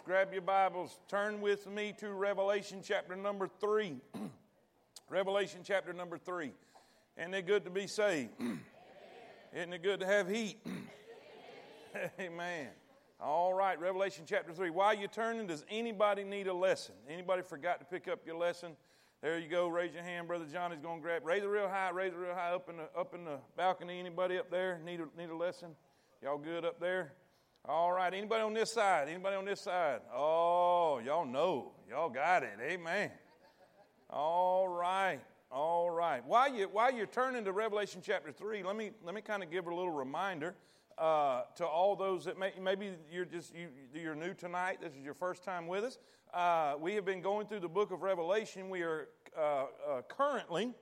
Grab your Bibles, turn with me to Revelation chapter number 3. Revelation chapter number 3. Isn't it good to be saved? Isn't it good to have heat? Amen. All right, Revelation chapter 3. While you're turning, does anybody need a lesson? Anybody forgot to pick up your lesson? There you go. Raise your hand. Brother Johnny's going to grab. Raise it real high. Raise it real high up in the, up in the balcony. Anybody up there need a, need a lesson? Y'all good up there? All right. Anybody on this side? Anybody on this side? Oh, y'all know. Y'all got it. Amen. All right. All right. While you while you're turning to Revelation chapter three, let me let me kind of give a little reminder uh, to all those that may, maybe you're just you, you're new tonight. This is your first time with us. Uh, we have been going through the book of Revelation. We are uh, uh currently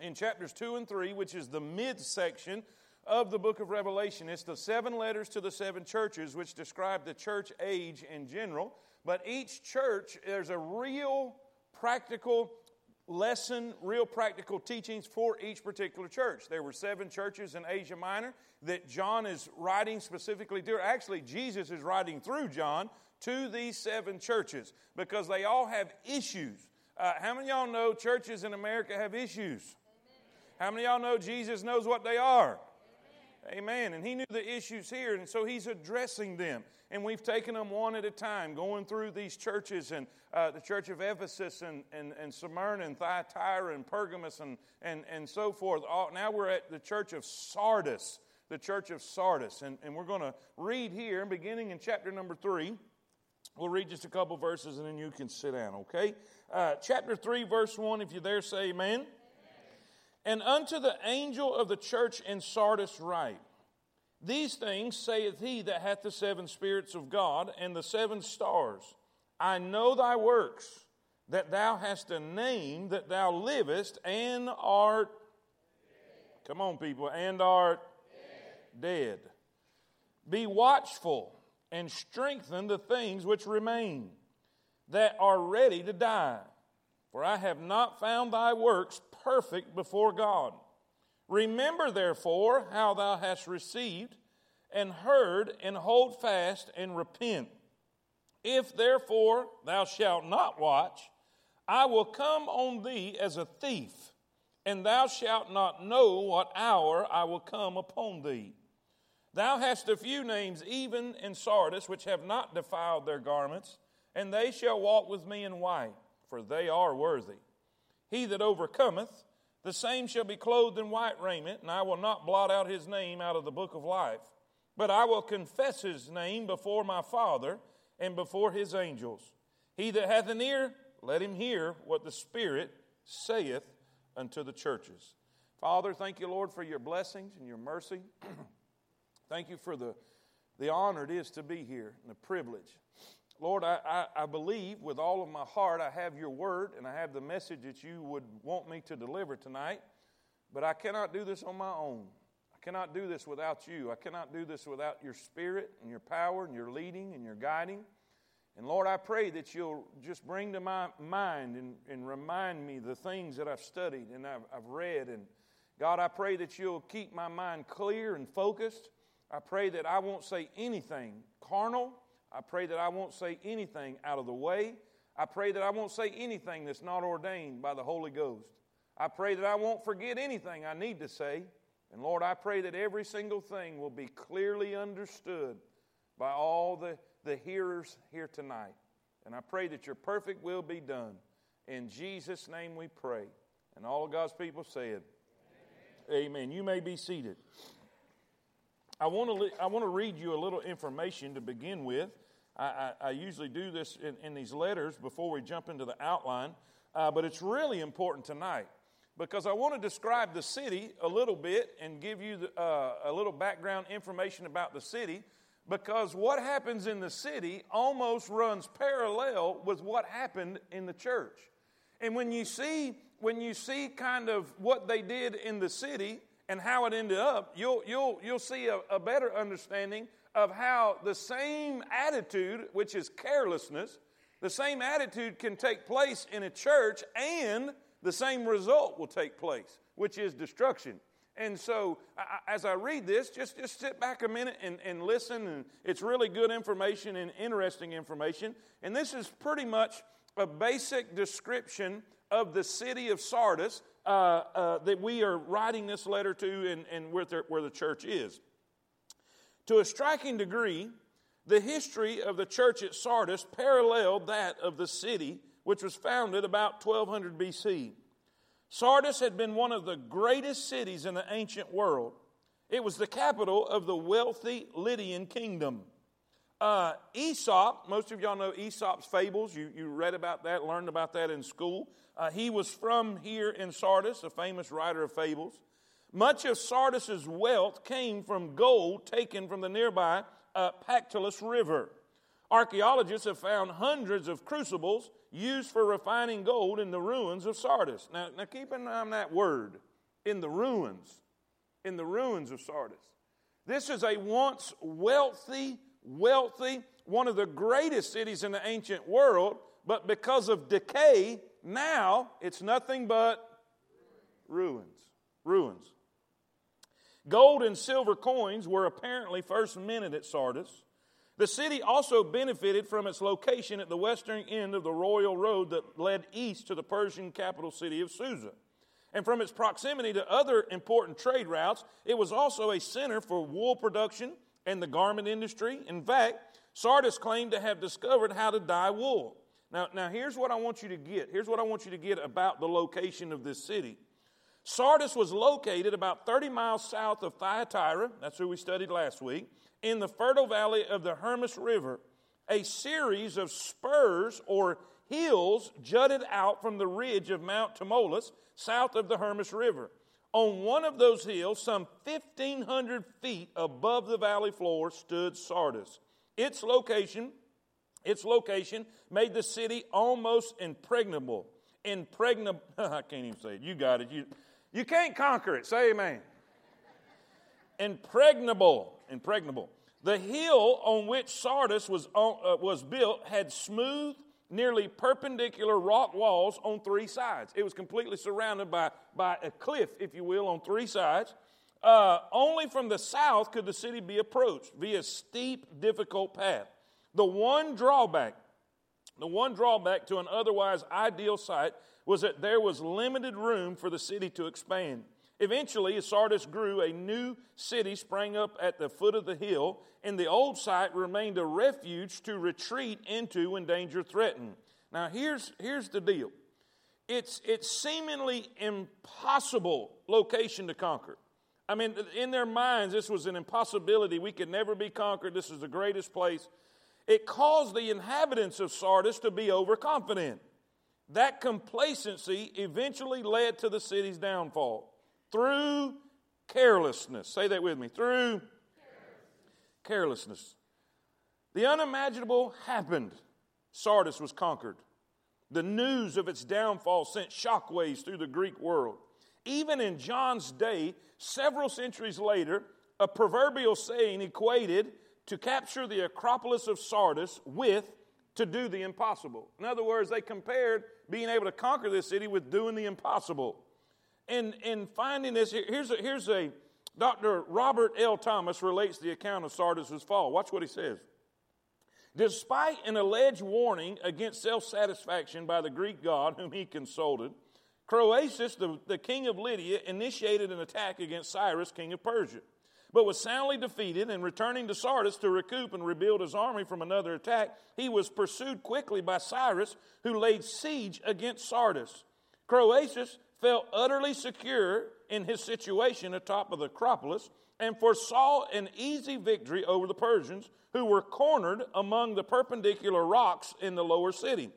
in chapters two and three, which is the midsection of the book of Revelation. It's the seven letters to the seven churches, which describe the church age in general. But each church, there's a real practical lesson, real practical teachings for each particular church. There were seven churches in Asia Minor that John is writing specifically to. Actually, Jesus is writing through John to these seven churches because they all have issues. Uh, how many y'all know churches in America have issues? Amen. How many y'all know Jesus knows what they are? Amen. And he knew the issues here, and so he's addressing them. And we've taken them one at a time, going through these churches and uh, the church of Ephesus and, and, and Smyrna and Thyatira and Pergamos and, and, and so forth. All, now we're at the church of Sardis, the church of Sardis. And, and we're going to read here, beginning in chapter number three. We'll read just a couple verses and then you can sit down, okay? Uh, chapter 3, verse 1, if you're there, say amen. And unto the angel of the church in Sardis write, These things saith he that hath the seven spirits of God and the seven stars. I know thy works, that thou hast a name, that thou livest and art. Come on, people, and art dead. Be watchful and strengthen the things which remain, that are ready to die. For I have not found thy works perfect before God. Remember, therefore, how thou hast received and heard, and hold fast and repent. If therefore thou shalt not watch, I will come on thee as a thief, and thou shalt not know what hour I will come upon thee. Thou hast a few names, even in Sardis, which have not defiled their garments, and they shall walk with me in white, for they are worthy. He that overcometh, the same shall be clothed in white raiment, and I will not blot out his name out of the book of life. But I will confess his name before my Father and before his angels. He that hath an ear, let him hear what the Spirit saith unto the churches. Father, thank you, Lord, for your blessings and your mercy. thank you for the, the honor it is to be here and the privilege. Lord, I, I, I, believe with all of my heart I have your word and I have the message that you would want me to deliver tonight, but I cannot do this on my own. I cannot do this without you. I cannot do this without your spirit and your power and your leading and your guiding. And Lord, I pray that you'll just bring to my mind and, and remind me the things that I've studied and I've, I've read. And God, I pray that you'll keep my mind clear and focused. I pray that I won't say anything carnal I pray that I won't say anything out of the way. I pray that I won't say anything that's not ordained by the Holy Ghost. I pray that I won't forget anything I need to say. And Lord, I pray that every single thing will be clearly understood by all the, the hearers here tonight. And I pray that your perfect will be done. In Jesus' name we pray. And all of God's people said, Amen. Amen. You may be seated. I want to, I want to read you a little information to begin with. I, I, I usually do this in, in, these letters before we jump into the outline, uh, but it's really important tonight because I want to describe the city a little bit and give you the, uh, a little background information about the city because what happens in the city almost runs parallel with what happened in the church. And when you see when you see kind of what they did in the city and how it ended up, you'll, you'll, you'll see a, a better understanding of how the same attitude, which is carelessness, the same attitude can take place in a church and the same result will take place, which is destruction. And so, I, as I read this, just, just sit back a minute and, and listen. And it's really good information and interesting information. And this is pretty much a basic description of the city of Sardis uh, uh, that we are writing this letter to and, and where, the, where the church is. To a striking degree, the history of the church at Sardis paralleled that of the city, which was founded about 1200 BC. Sardis had been one of the greatest cities in the ancient world. It was the capital of the wealthy Lydian kingdom. Uh, Aesop, most of y'all know Aesop's fables. You, you read about that, learned about that in school. Uh, he was from here in Sardis, a famous writer of fables. Much of Sardis's wealth came from gold taken from the nearby uh, Pactolus River. Archaeologists have found hundreds of crucibles used for refining gold in the ruins of Sardis. Now, now keep in mind that word in the ruins, in the ruins of Sardis. This is a once wealthy, wealthy, one of the greatest cities in the ancient world, but because of decay, now it's nothing but ruins. Ruins. Gold and silver coins were apparently first minted at Sardis. The city also benefited from its location at the western end of the royal road that led east to the Persian capital city of Susa. And from its proximity to other important trade routes, it was also a center for wool production and the garment industry. In fact, Sardis claimed to have discovered how to dye wool. Now, now here's what I want you to get. Here's what I want you to get about the location of this city. Sardis was located about 30 miles south of Thyatira, that's who we studied last week, in the fertile valley of the Hermus River. A series of spurs or hills jutted out from the ridge of Mount Tmolus, south of the Hermus River. On one of those hills, some 1,500 feet above the valley floor, stood Sardis. Its location, its location made the city almost impregnable. Impregnable. I can't even say it. You got it. You, you can't conquer it. Say amen. Impregnable. Impregnable. The hill on which Sardis was, uh, was built had smooth, nearly perpendicular rock walls on three sides. It was completely surrounded by, by a cliff, if you will, on three sides. Uh, only from the south could the city be approached via steep, difficult path. The one drawback, the one drawback to an otherwise ideal site was that there was limited room for the city to expand. Eventually, as Sardis grew, a new city sprang up at the foot of the hill, and the old site remained a refuge to retreat into when danger threatened. Now, here's, here's the deal it's, it's seemingly impossible location to conquer. I mean, in their minds, this was an impossibility. We could never be conquered. This is the greatest place. It caused the inhabitants of Sardis to be overconfident. That complacency eventually led to the city's downfall through carelessness. Say that with me through carelessness. The unimaginable happened. Sardis was conquered. The news of its downfall sent shockwaves through the Greek world. Even in John's day, several centuries later, a proverbial saying equated to capture the Acropolis of Sardis with to do the impossible. In other words, they compared being able to conquer this city with doing the impossible. And in finding this, here's a, here's a Dr. Robert L. Thomas relates the account of Sardis' fall. Watch what he says. Despite an alleged warning against self satisfaction by the Greek god whom he consulted, Croesus, the, the king of Lydia, initiated an attack against Cyrus, king of Persia but was soundly defeated and returning to Sardis to recoup and rebuild his army from another attack, he was pursued quickly by Cyrus, who laid siege against Sardis. Croesus felt utterly secure in his situation atop of the Acropolis and foresaw an easy victory over the Persians, who were cornered among the perpendicular rocks in the lower city.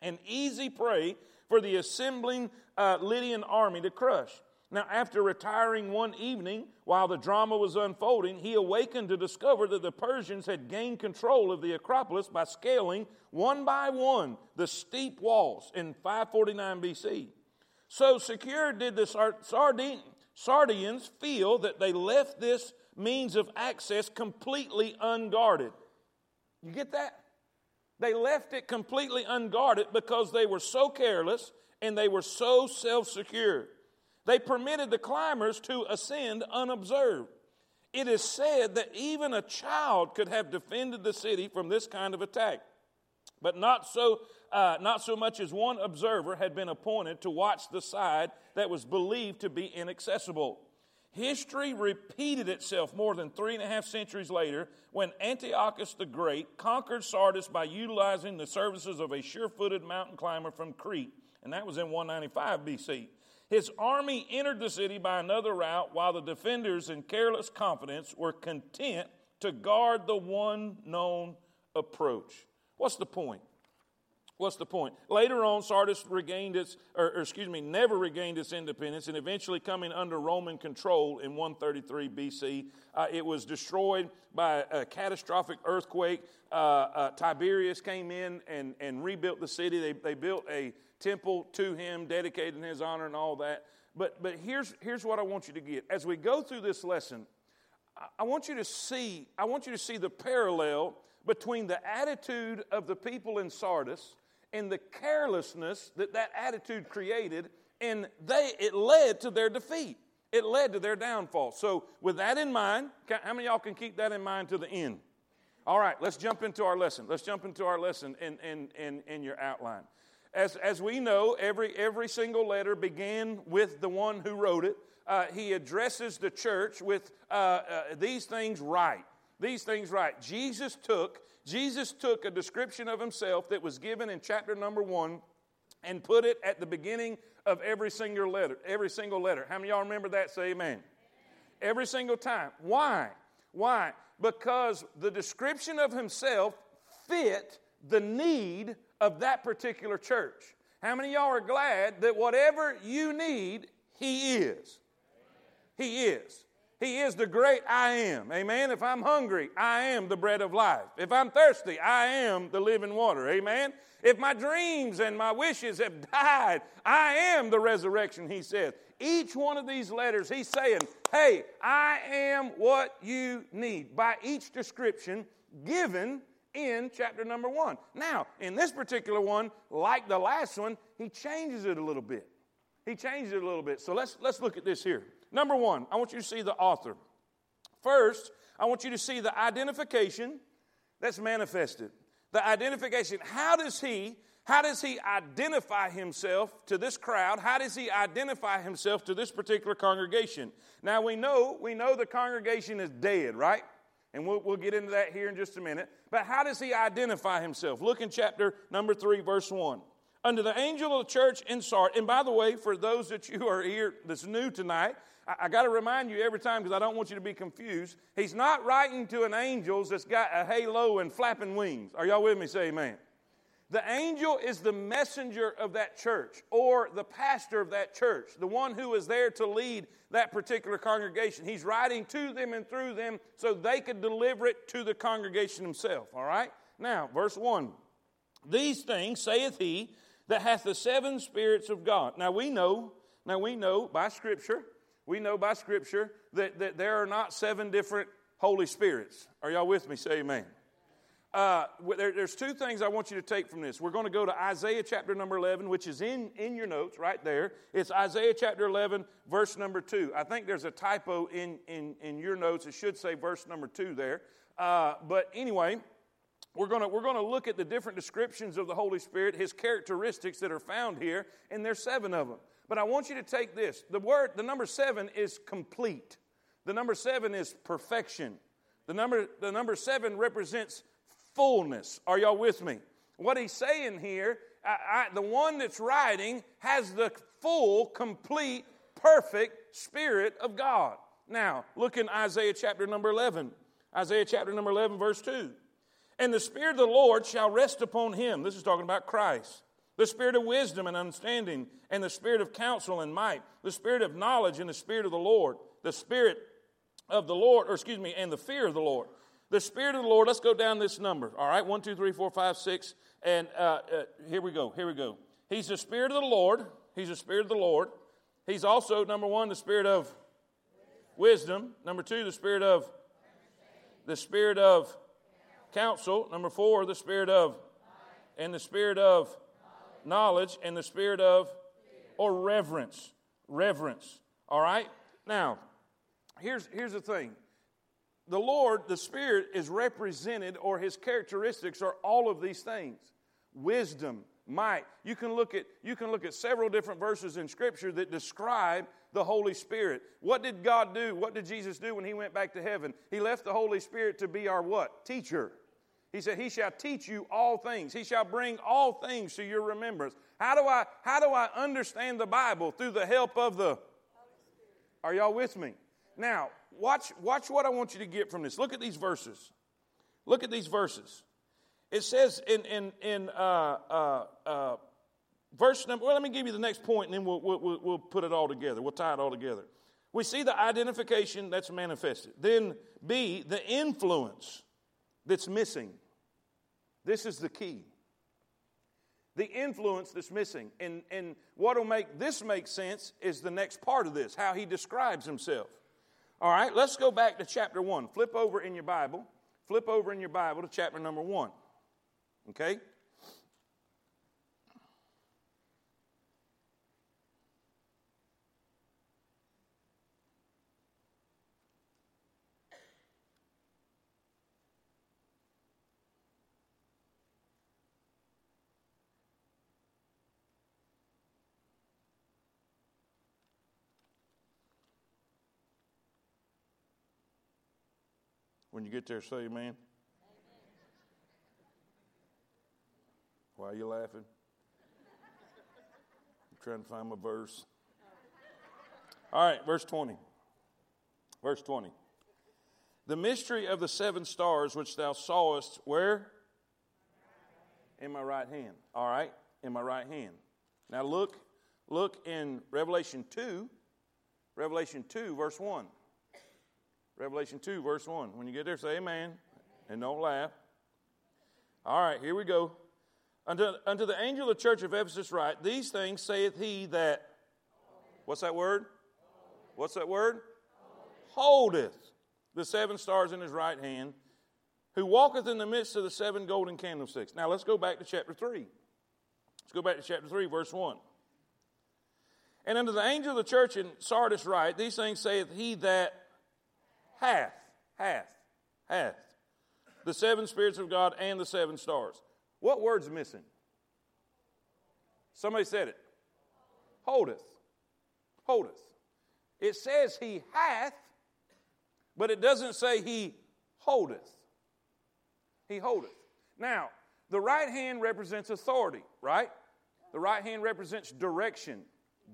An easy prey for the assembling uh, Lydian army to crush. Now, after retiring one evening while the drama was unfolding, he awakened to discover that the Persians had gained control of the Acropolis by scaling one by one the steep walls in 549 BC. So secure did the Sardians feel that they left this means of access completely unguarded. You get that? They left it completely unguarded because they were so careless and they were so self secure. They permitted the climbers to ascend unobserved. It is said that even a child could have defended the city from this kind of attack. But not so, uh, not so much as one observer had been appointed to watch the side that was believed to be inaccessible. History repeated itself more than three and a half centuries later when Antiochus the Great conquered Sardis by utilizing the services of a sure footed mountain climber from Crete, and that was in 195 BC. His army entered the city by another route while the defenders, in careless confidence, were content to guard the one known approach. What's the point? What's the point? Later on, Sardis regained its, or, or, excuse me, never regained its independence, and eventually coming under Roman control in 133 BC. Uh, it was destroyed by a catastrophic earthquake. Uh, uh, Tiberius came in and, and rebuilt the city. They, they built a temple to him, dedicated in his honor, and all that. But, but here's, here's what I want you to get. As we go through this lesson, I, I want you to see, I want you to see the parallel between the attitude of the people in Sardis and the carelessness that that attitude created, and they, it led to their defeat. It led to their downfall. So, with that in mind, how many y'all can keep that in mind to the end? All right, let's jump into our lesson. Let's jump into our lesson in, in, in, in your outline. As, as we know, every, every single letter began with the one who wrote it. Uh, he addresses the church with uh, uh, these things right. These things right. Jesus took Jesus took a description of himself that was given in chapter number one and put it at the beginning of every single letter. Every single letter. How many y'all remember that? Say amen. amen. Every single time. Why? Why? Because the description of himself fit the need of that particular church. How many y'all are glad that whatever you need, He is? He is. He is the great I am. Amen. If I'm hungry, I am the bread of life. If I'm thirsty, I am the living water. Amen. If my dreams and my wishes have died, I am the resurrection, he says. Each one of these letters, he's saying, Hey, I am what you need. By each description given in chapter number one. Now, in this particular one, like the last one, he changes it a little bit. He changes it a little bit. So let's, let's look at this here. Number one, I want you to see the author. First, I want you to see the identification that's manifested. The identification. How does he how does he identify himself to this crowd? How does he identify himself to this particular congregation? Now we know we know the congregation is dead, right? And we'll, we'll get into that here in just a minute. But how does he identify himself? Look in chapter number 3, verse 1. Under the angel of the church in Sardis, and by the way, for those that you are here that's new tonight, I, I got to remind you every time because I don't want you to be confused. He's not writing to an angel that's got a halo and flapping wings. Are y'all with me? Say amen. The angel is the messenger of that church or the pastor of that church, the one who is there to lead that particular congregation. He's writing to them and through them so they could deliver it to the congregation himself. All right? Now, verse 1 These things saith he that hath the seven spirits of God. Now we know, now we know by Scripture we know by Scripture that, that there are not seven different Holy Spirits. Are y'all with me? Say amen. Uh, there, there's two things I want you to take from this. We're going to go to Isaiah chapter number 11, which is in, in your notes right there. It's Isaiah chapter 11, verse number 2. I think there's a typo in, in, in your notes. It should say verse number 2 there. Uh, but anyway, we're going we're going to look at the different descriptions of the Holy Spirit, his characteristics that are found here, and there's seven of them. But I want you to take this. The word, the number seven is complete. The number seven is perfection. The number, the number seven represents fullness. Are y'all with me? What he's saying here, I, I, the one that's writing has the full, complete, perfect Spirit of God. Now, look in Isaiah chapter number 11. Isaiah chapter number 11, verse 2. And the Spirit of the Lord shall rest upon him. This is talking about Christ the spirit of wisdom and understanding, and the spirit of counsel and might, the spirit of knowledge and the spirit of the Lord, the spirit of the Lord, or excuse me, and the fear of the Lord. The spirit of the Lord, let's go down this number. All right, one, two, three, four, five, six, and uh, uh, here we go, here we go. He's the spirit of the Lord. He's the spirit of the Lord. He's also, number one, the spirit of wisdom. Number two, the spirit of the spirit of counsel. Number four, the spirit of and the spirit of knowledge and the spirit of or reverence. reverence. All right? Now, here's, here's the thing the Lord, the Spirit, is represented, or his characteristics are all of these things wisdom, might. You can look at, you can look at several different verses in Scripture that describe the Holy Spirit. What did God do? What did Jesus do when he went back to heaven? He left the Holy Spirit to be our what? Teacher. He said, He shall teach you all things. He shall bring all things to your remembrance. How do I how do I understand the Bible? Through the help of the Are y'all with me? Now, watch, watch what I want you to get from this. Look at these verses. Look at these verses. It says in, in, in uh, uh, uh, verse number, well, let me give you the next point and then we'll, we'll, we'll put it all together. We'll tie it all together. We see the identification that's manifested. Then, B, the influence that's missing. This is the key. The influence that's missing. And, and what will make this make sense is the next part of this, how he describes himself. All right, let's go back to chapter 1. Flip over in your Bible. Flip over in your Bible to chapter number 1. Okay? When you get there, say amen. amen. Why are you laughing? I'm trying to find my verse. All right, verse 20. Verse 20. The mystery of the seven stars which thou sawest, where? In my right hand. All right, in my right hand. Now look, look in Revelation 2, Revelation 2, verse 1. Revelation 2, verse 1. When you get there, say amen and don't laugh. All right, here we go. Unto, unto the angel of the church of Ephesus write, These things saith he that, what's that word? What's that word? Holdeth the seven stars in his right hand, who walketh in the midst of the seven golden candlesticks. Now let's go back to chapter 3. Let's go back to chapter 3, verse 1. And unto the angel of the church in Sardis write, These things saith he that hath, hath, hath the seven spirits of God and the seven stars. What word's missing? Somebody said it. Holdeth. Holdeth. It says he hath, but it doesn't say he holdeth. He holdeth. Now, the right hand represents authority, right? The right hand represents direction,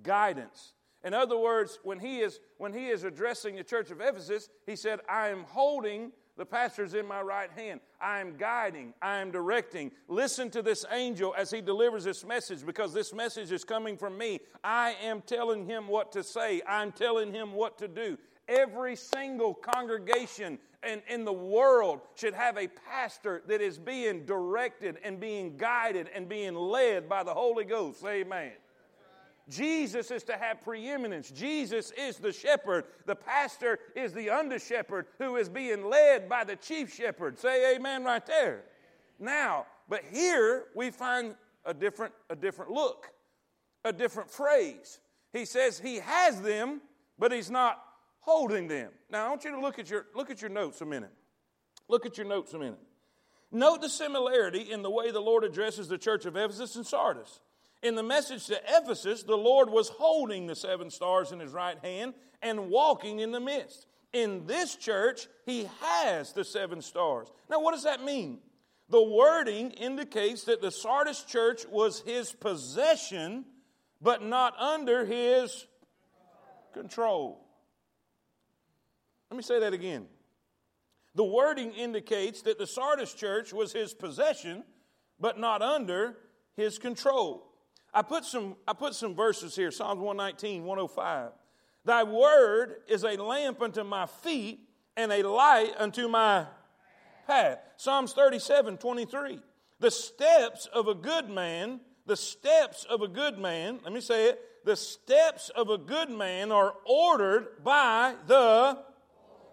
guidance, in other words, when he is, when he is addressing the church of Ephesus, he said, I am holding the pastors in my right hand. I am guiding, I am directing. Listen to this angel as he delivers this message because this message is coming from me. I am telling him what to say, I'm telling him what to do. Every single congregation in, in the world should have a pastor that is being directed and being guided and being led by the Holy Ghost. Amen. Jesus is to have preeminence. Jesus is the shepherd. The pastor is the under shepherd who is being led by the chief shepherd. Say amen right there. Now, but here we find a different, a different look, a different phrase. He says he has them, but he's not holding them. Now I want you to look at your look at your notes a minute. Look at your notes a minute. Note the similarity in the way the Lord addresses the church of Ephesus and Sardis. In the message to Ephesus, the Lord was holding the seven stars in his right hand and walking in the midst. In this church, he has the seven stars. Now, what does that mean? The wording indicates that the Sardis church was his possession, but not under his control. Let me say that again. The wording indicates that the Sardis church was his possession, but not under his control. I put some, I put some verses here Psalms 119, 105. Thy word is a lamp unto my feet and a light unto my path. Psalms 37, 23. The steps of a good man, the steps of a good man, let me say it, the steps of a good man are ordered by the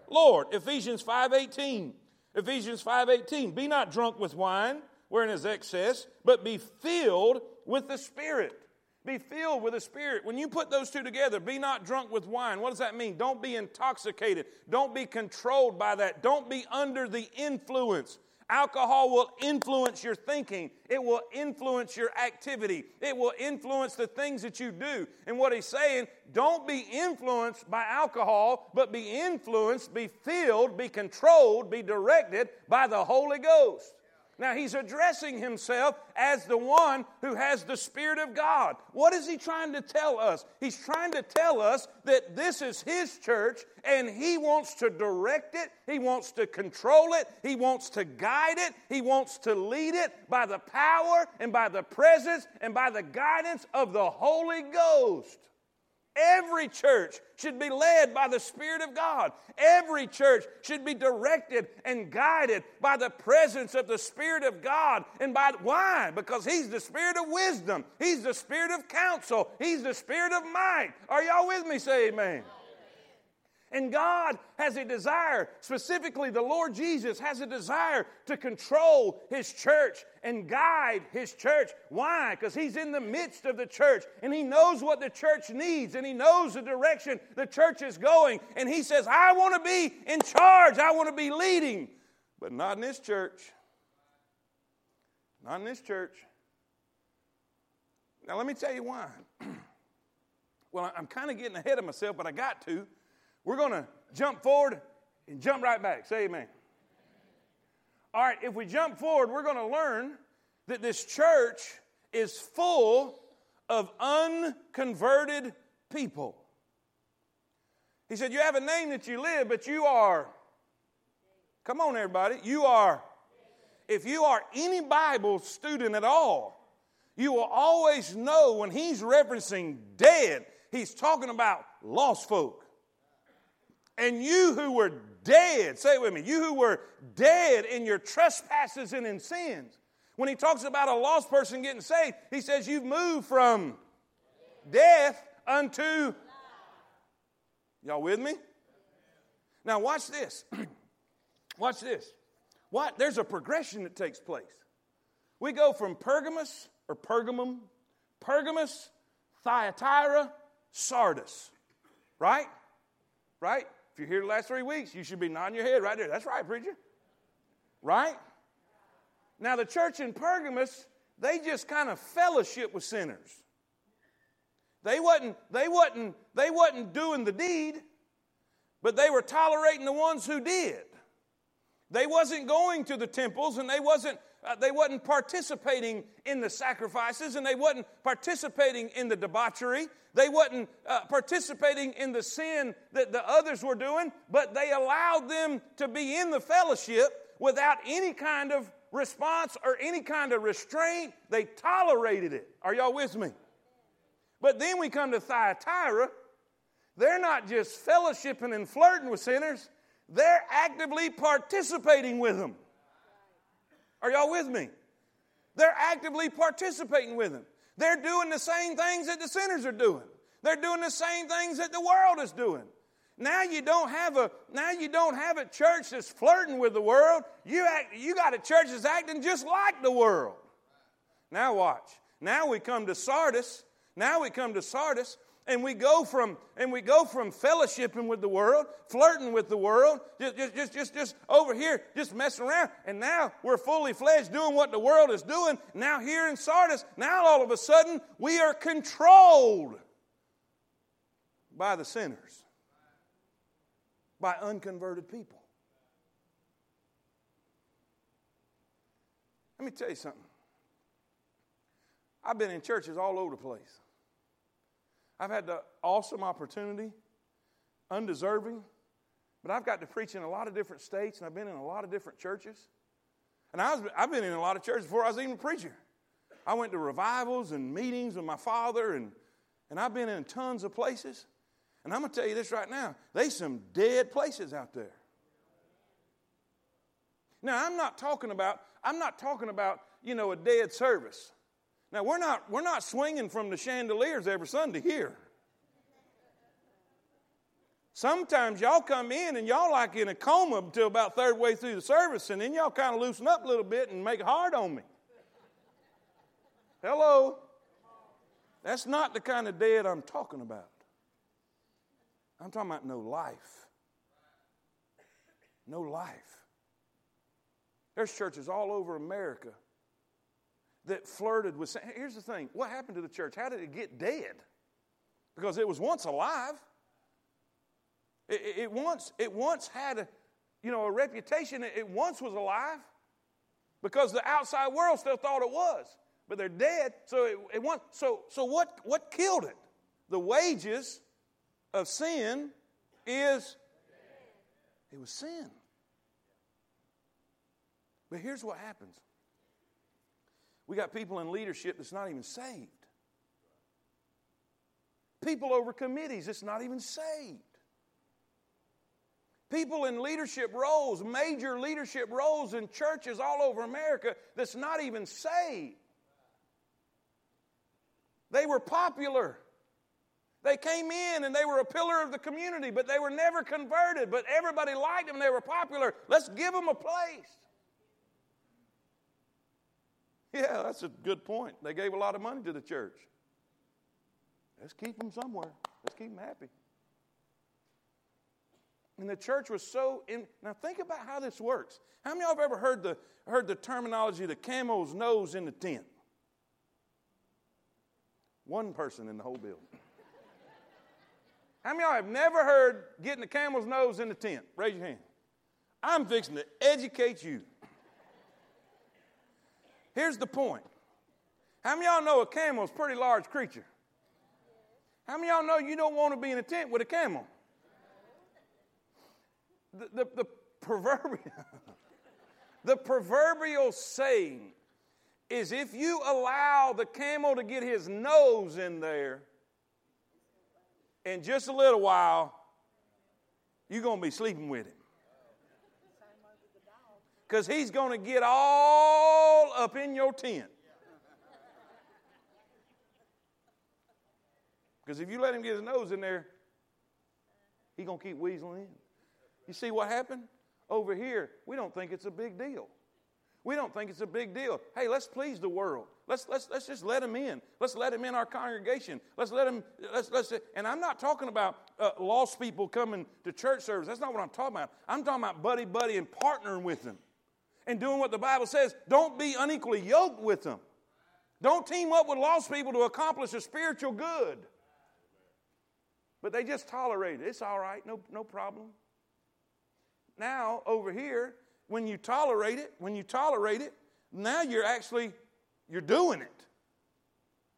Lord. Ephesians 5:18. Ephesians 5:18. Be not drunk with wine, wherein is excess, but be filled with the Spirit. Be filled with the Spirit. When you put those two together, be not drunk with wine. What does that mean? Don't be intoxicated. Don't be controlled by that. Don't be under the influence. Alcohol will influence your thinking. It will influence your activity. It will influence the things that you do. And what he's saying, don't be influenced by alcohol, but be influenced, be filled, be controlled, be directed by the Holy Ghost. Now, he's addressing himself as the one who has the Spirit of God. What is he trying to tell us? He's trying to tell us that this is his church and he wants to direct it, he wants to control it, he wants to guide it, he wants to lead it by the power and by the presence and by the guidance of the Holy Ghost. Every church should be led by the Spirit of God. Every church should be directed and guided by the presence of the Spirit of God. And by why? Because He's the Spirit of wisdom, He's the Spirit of counsel, He's the Spirit of might. Are y'all with me? Say amen. And God has a desire, specifically the Lord Jesus has a desire to control His church and guide His church. Why? Because He's in the midst of the church and He knows what the church needs and He knows the direction the church is going. And He says, I want to be in charge, I want to be leading, but not in this church. Not in this church. Now, let me tell you why. well, I'm kind of getting ahead of myself, but I got to. We're going to jump forward and jump right back. Say amen. All right, if we jump forward, we're going to learn that this church is full of unconverted people. He said, You have a name that you live, but you are. Come on, everybody. You are. If you are any Bible student at all, you will always know when he's referencing dead, he's talking about lost folk. And you who were dead, say it with me, you who were dead in your trespasses and in sins. When he talks about a lost person getting saved, he says you've moved from death unto. Y'all with me? Now, watch this. watch this. What? There's a progression that takes place. We go from Pergamus or Pergamum, Pergamus, Thyatira, Sardis. Right? Right? If you're here the last three weeks, you should be nodding your head right there. That's right, preacher. Right? Now, the church in Pergamus, they just kind of fellowship with sinners. They wasn't, they wasn't, they wasn't doing the deed, but they were tolerating the ones who did. They wasn't going to the temples and they wasn't uh, they wasn't participating in the sacrifices and they wasn't participating in the debauchery. They wasn't uh, participating in the sin that the others were doing, but they allowed them to be in the fellowship without any kind of response or any kind of restraint. They tolerated it. Are y'all with me? But then we come to Thyatira. They're not just fellowshipping and flirting with sinners, they're actively participating with them. Are y'all with me? They're actively participating with Him. They're doing the same things that the sinners are doing. They're doing the same things that the world is doing. Now you don't have a now you don't have a church that's flirting with the world. You act, you got a church that's acting just like the world. Now watch. Now we come to Sardis. Now we come to Sardis and we go from and we go from fellowshipping with the world flirting with the world just just just just, just over here just messing around. And now we're fully fledged doing what the world is doing. Now here in sardis now all of a sudden we are controlled by the sinners by unconverted people. Let me tell you something. I've been in churches all over the place I've had the awesome opportunity, undeserving, but I've got to preach in a lot of different states and I've been in a lot of different churches. And I was, I've been in a lot of churches before I was even a preacher. I went to revivals and meetings with my father, and, and I've been in tons of places. And I'm going to tell you this right now there's some dead places out there. Now, I'm not talking about, I'm not talking about, you know, a dead service. Now, we're not, we're not swinging from the chandeliers every Sunday here. Sometimes y'all come in and y'all like in a coma until about third way through the service, and then y'all kind of loosen up a little bit and make hard on me. Hello. That's not the kind of dead I'm talking about. I'm talking about no life. No life. There's churches all over America that flirted with. sin. Here's the thing what happened to the church? How did it get dead? Because it was once alive. It, it, it once, it once had a, you know, a reputation. It, it once was alive because the outside world still thought it was. But they're dead. So, it, it once, so, so what, what killed it? The wages of sin is it was sin. But here's what happens we got people in leadership that's not even saved. People over committees that's not even saved. People in leadership roles, major leadership roles in churches all over America that's not even saved. They were popular. They came in and they were a pillar of the community, but they were never converted. But everybody liked them, they were popular. Let's give them a place. Yeah, that's a good point. They gave a lot of money to the church. Let's keep them somewhere. Let's keep them happy. And the church was so in. Now think about how this works. How many of y'all have ever heard the, heard the terminology, the camel's nose in the tent? One person in the whole building. How many of y'all have never heard getting the camel's nose in the tent? Raise your hand. I'm fixing to educate you. Here's the point. How many of y'all know a camel is a pretty large creature? How many of y'all know you don't want to be in a tent with a camel? The, the, the proverbial, the proverbial saying is if you allow the camel to get his nose in there, in just a little while, you're going to be sleeping with him because he's going to get all up in your tent. Because if you let him get his nose in there, he's going to keep weaseling in. You see what happened? Over here, we don't think it's a big deal. We don't think it's a big deal. Hey, let's please the world. Let's, let's, let's just let him in. Let's let them in our congregation. Let's let them, let's, let's, and I'm not talking about uh, lost people coming to church service. That's not what I'm talking about. I'm talking about buddy, buddy, and partnering with them and doing what the Bible says. Don't be unequally yoked with them. Don't team up with lost people to accomplish a spiritual good. But they just tolerate it. It's all right, no, no problem. Now, over here, when you tolerate it, when you tolerate it, now you're actually you're doing it.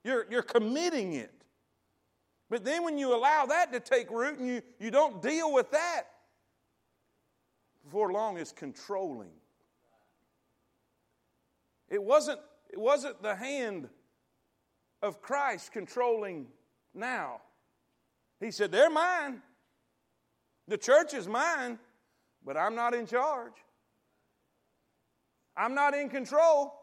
You're, you're committing it. But then when you allow that to take root and you, you don't deal with that, before long it's controlling. It wasn't, it wasn't the hand of Christ controlling now. He said, They're mine. The church is mine, but I'm not in charge. I'm not in control.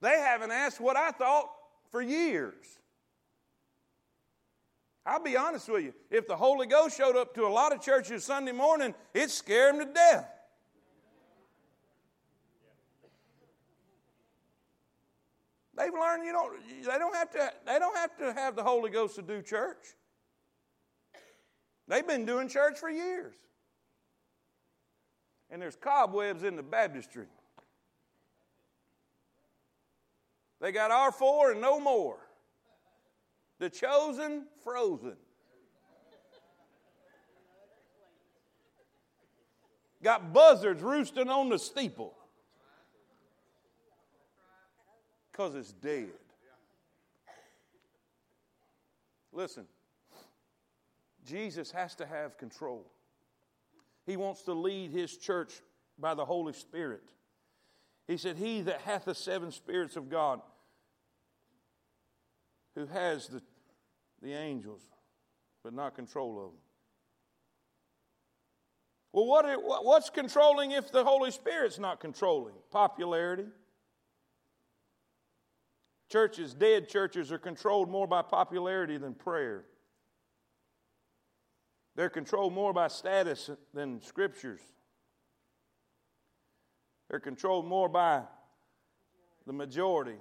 They haven't asked what I thought for years. I'll be honest with you. If the Holy Ghost showed up to a lot of churches Sunday morning, it scared them to death. They've learned you don't, they don't have to, they don't have to have the Holy Ghost to do church. They've been doing church for years. And there's cobwebs in the baptistry. They got our four and no more. The chosen, frozen. Got buzzards roosting on the steeple because it's dead. Listen, Jesus has to have control. He wants to lead his church by the Holy Spirit. He said, He that hath the seven spirits of God, who has the, the angels, but not control of them. Well, what, what's controlling if the Holy Spirit's not controlling? Popularity. Churches, dead churches, are controlled more by popularity than prayer. They're controlled more by status than scriptures. They're controlled more by the majority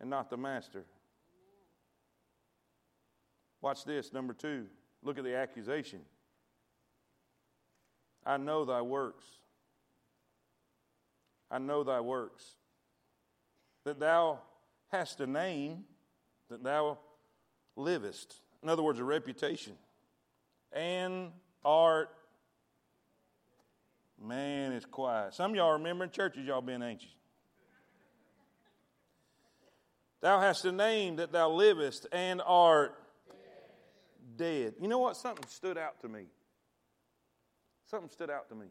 and not the master. Watch this, number two. Look at the accusation. I know thy works. I know thy works. That thou hast a name, that thou livest. In other words, a reputation. And art. Man, it's quiet. Some y'all remember in churches y'all been anxious. Thou hast a name that thou livest and art dead. You know what? Something stood out to me. Something stood out to me.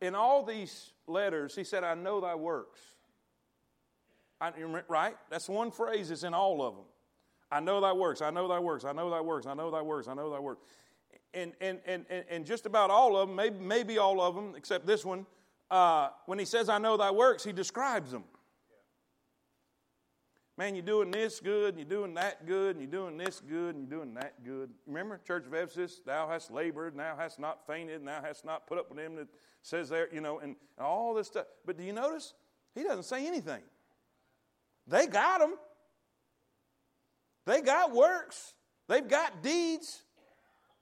In all these letters, he said, I know thy works. I, right? That's one phrase that's in all of them. I know thy works, I know thy works, I know thy works, I know thy works, I know thy works. And, and, and, and just about all of them, maybe, maybe all of them, except this one, uh, when he says, I know thy works, he describes them. Man, you're doing this good, and you're doing that good, and you're doing this good, and you're doing that good. Remember, Church of Ephesus, thou hast labored, thou hast not fainted, thou hast not put up with him that says there, you know, and, and all this stuff. But do you notice? He doesn't say anything. They got them. They got works. They've got deeds.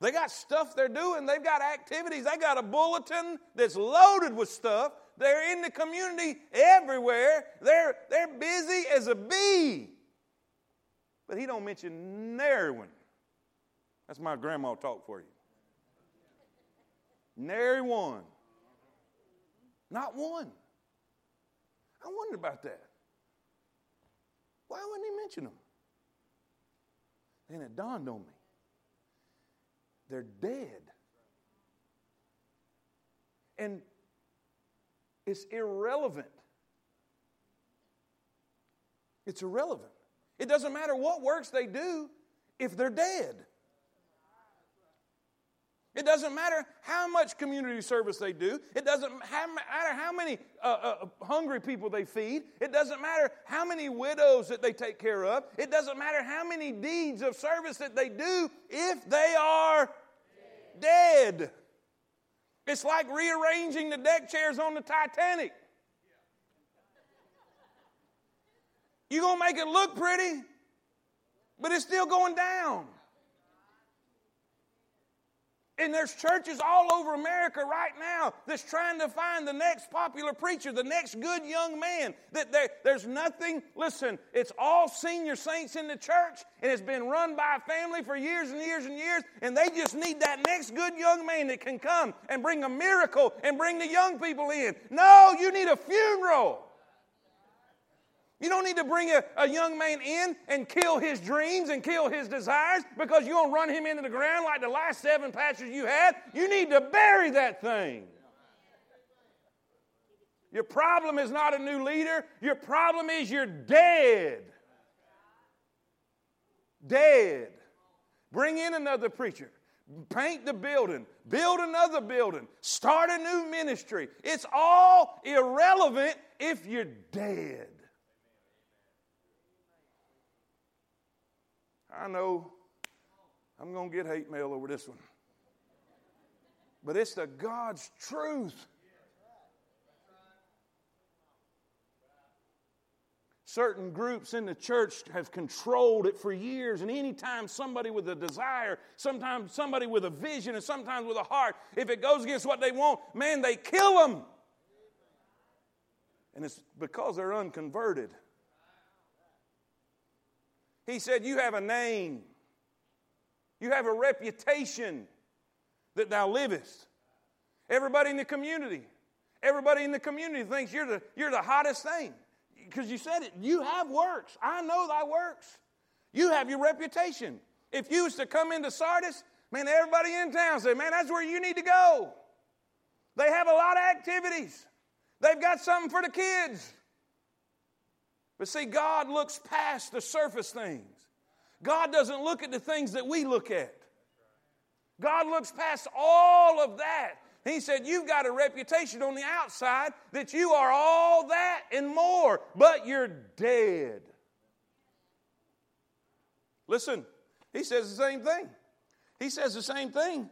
They got stuff they're doing. They've got activities. They got a bulletin that's loaded with stuff. They're in the community everywhere. They're, they're busy as a bee. But he don't mention nary one. That's my grandma talk for you. Nary one. Not one. I wondered about that. Why wouldn't he mention them? Then it dawned on me. They're dead. And it's irrelevant. It's irrelevant. It doesn't matter what works they do if they're dead. It doesn't matter how much community service they do. It doesn't matter how many uh, uh, hungry people they feed. It doesn't matter how many widows that they take care of. It doesn't matter how many deeds of service that they do if they are dead. dead. It's like rearranging the deck chairs on the Titanic. You're going to make it look pretty, but it's still going down. And there's churches all over America right now that's trying to find the next popular preacher, the next good young man. That there, there's nothing, listen, it's all senior saints in the church, and it's been run by a family for years and years and years, and they just need that next good young man that can come and bring a miracle and bring the young people in. No, you need a funeral. You don't need to bring a, a young man in and kill his dreams and kill his desires because you're going to run him into the ground like the last seven pastors you had. You need to bury that thing. Your problem is not a new leader, your problem is you're dead. Dead. Bring in another preacher. Paint the building, build another building, start a new ministry. It's all irrelevant if you're dead. I know I'm going to get hate mail over this one. But it's the God's truth. Certain groups in the church have controlled it for years, and anytime somebody with a desire, sometimes somebody with a vision, and sometimes with a heart, if it goes against what they want, man, they kill them. And it's because they're unconverted. He said, You have a name, you have a reputation that thou livest. Everybody in the community, everybody in the community thinks you're the, you're the hottest thing. Because you said it, you have works. I know thy works. You have your reputation. If you was to come into Sardis, man, everybody in town said, man, that's where you need to go. They have a lot of activities. They've got something for the kids. But see, God looks past the surface things. God doesn't look at the things that we look at. God looks past all of that. He said, You've got a reputation on the outside that you are all that and more, but you're dead. Listen, he says the same thing. He says the same thing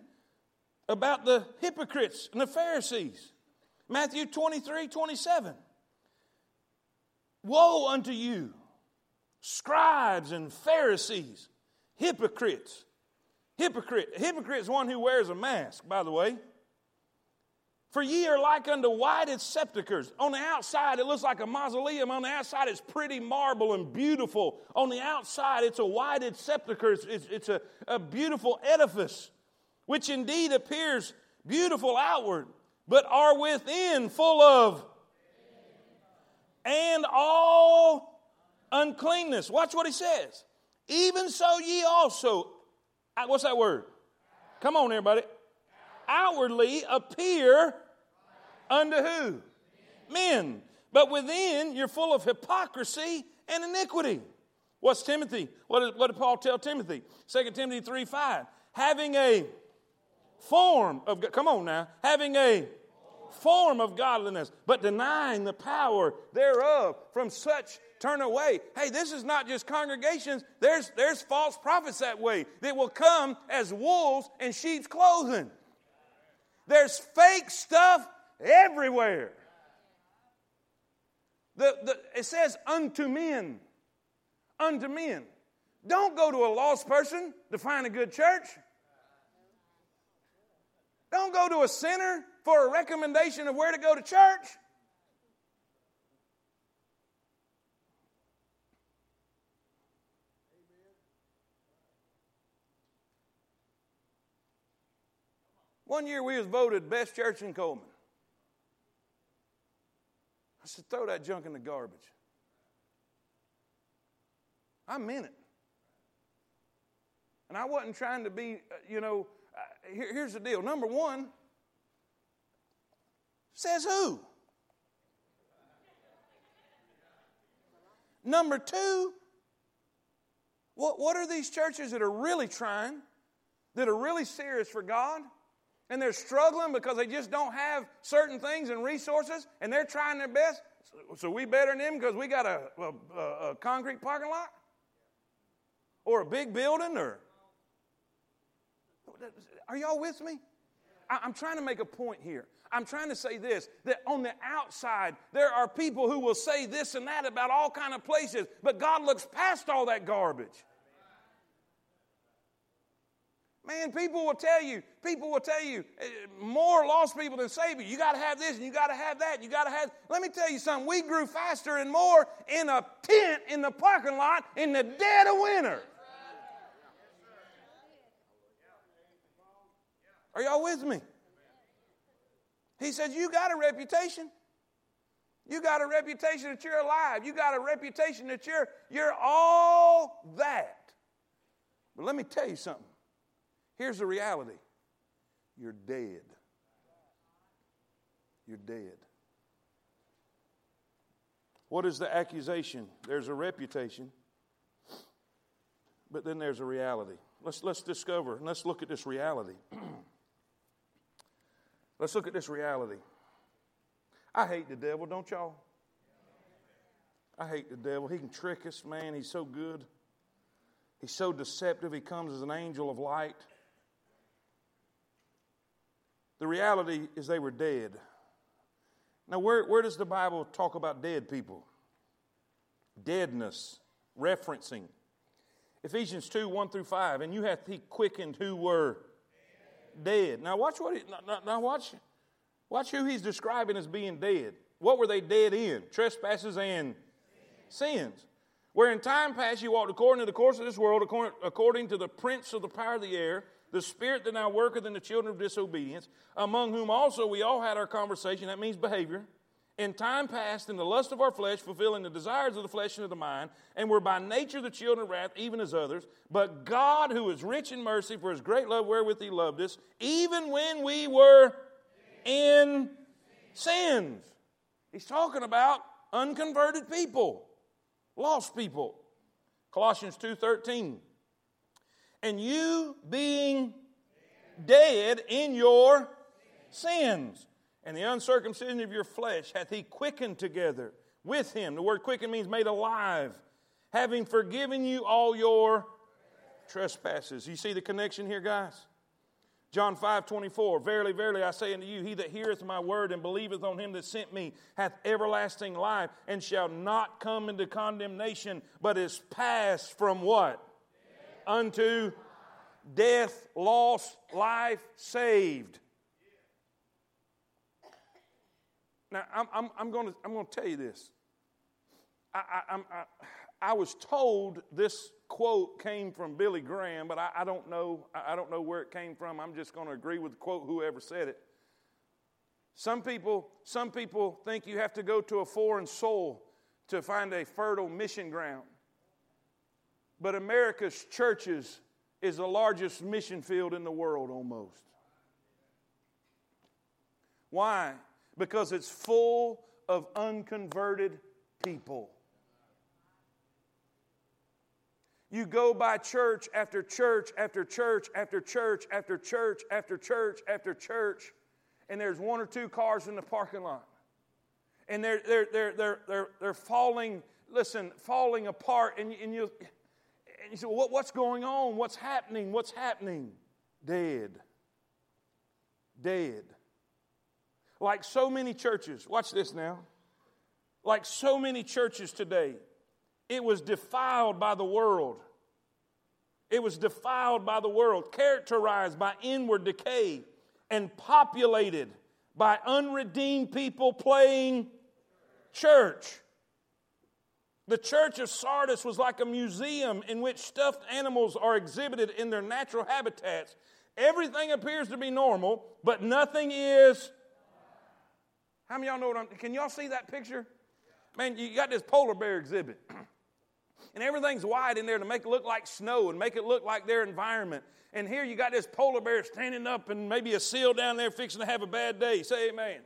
about the hypocrites and the Pharisees. Matthew 23 27. Woe unto you, scribes and Pharisees, hypocrites. Hypocrite. hypocrite is one who wears a mask, by the way. For ye are like unto whited sepulchres. On the outside, it looks like a mausoleum. On the outside, it's pretty marble and beautiful. On the outside, it's a whited sepulchre. It's, it's, it's a, a beautiful edifice, which indeed appears beautiful outward, but are within full of and all uncleanness. Watch what he says. Even so, ye also. Uh, what's that word? Come on, everybody. Outwardly appear unto who? Men. But within, you're full of hypocrisy and iniquity. What's Timothy? What did, what did Paul tell Timothy? 2 Timothy 3 5. Having a form of, come on now, having a form of godliness, but denying the power thereof. From such turn away. Hey, this is not just congregations. There's, there's false prophets that way that will come as wolves in sheep's clothing. There's fake stuff everywhere. The, the, it says, unto men. Unto men. Don't go to a lost person to find a good church. Don't go to a sinner for a recommendation of where to go to church. One year we was voted best church in Coleman. I said, throw that junk in the garbage. I meant it. And I wasn't trying to be, uh, you know, uh, here, here's the deal. Number one, says who? Number two, what, what are these churches that are really trying, that are really serious for God? and they're struggling because they just don't have certain things and resources and they're trying their best. So, we better than them because we got a, a, a, concrete parking lot or a big building or. Are y'all with me? I, I'm trying to make a point here. I'm trying to say this that on the outside there are people who will say this and that about all kind of places, but God looks past all that garbage. Man, people will tell you, people will tell you, eh, more lost people than saved You got to have this and you got to have that. and You got to have. Let me tell you something. We grew faster and more in a tent in the parking lot in the dead of winter. Are y'all with me? He says, You got a reputation. You got a reputation that you're alive. You got a reputation that you're, you're all that. But let me tell you something. Here's the reality you're dead. You're dead. What is the accusation? There's a reputation, but then there's a reality. Let's, let's discover, let's look at this reality. let's look at this reality. I hate the devil, don't y'all? I hate the devil. He can trick us, man. He's so good. He's so deceptive. He comes as an angel of light. The reality is they were dead. Now, where, where does the Bible talk about dead people? Deadness, referencing. Ephesians 2 1 through 5. And you hath he quickened who were dead. Now, watch what he, now, now watch, watch who he's describing as being dead. What were they dead in? Trespasses and sins. Where in time past you walked according to the course of this world, according, according to the prince of the power of the air the spirit that now worketh in the children of disobedience, among whom also we all had our conversation, that means behavior, in time past in the lust of our flesh, fulfilling the desires of the flesh and of the mind, and were by nature the children of wrath, even as others. But God, who is rich in mercy, for his great love wherewith he loved us, even when we were in sins. He's talking about unconverted people, lost people. Colossians 2:13 and you being dead in your sins and the uncircumcision of your flesh hath he quickened together with him. The word quicken means made alive, having forgiven you all your trespasses. You see the connection here, guys? John 5 24, Verily, verily, I say unto you, he that heareth my word and believeth on him that sent me hath everlasting life and shall not come into condemnation, but is passed from what? Death. Unto death, loss, life, saved. Now, I'm, I'm, I'm going to I'm to tell you this. I, I, I, I was told this quote came from Billy Graham, but I, I don't know. I don't know where it came from. I'm just going to agree with the quote, whoever said it. Some people, some people think you have to go to a foreign soil to find a fertile mission ground. But America's churches is the largest mission field in the world almost. Why? Because it's full of unconverted people. You go by church after church after church after church after church after church after church, and there's one or two cars in the parking lot. And they're, they're, they're, they're, they're, they're falling, listen, falling apart. And, and, you, and you say, well, what, what's going on? What's happening? What's happening? Dead. Dead. Like so many churches, watch this now. Like so many churches today, it was defiled by the world. It was defiled by the world, characterized by inward decay, and populated by unredeemed people playing church. The church of Sardis was like a museum in which stuffed animals are exhibited in their natural habitats. Everything appears to be normal, but nothing is. How many y'all know what I'm. Can y'all see that picture? Man, you got this polar bear exhibit. and everything's white in there to make it look like snow and make it look like their environment. And here you got this polar bear standing up and maybe a seal down there fixing to have a bad day. Say amen.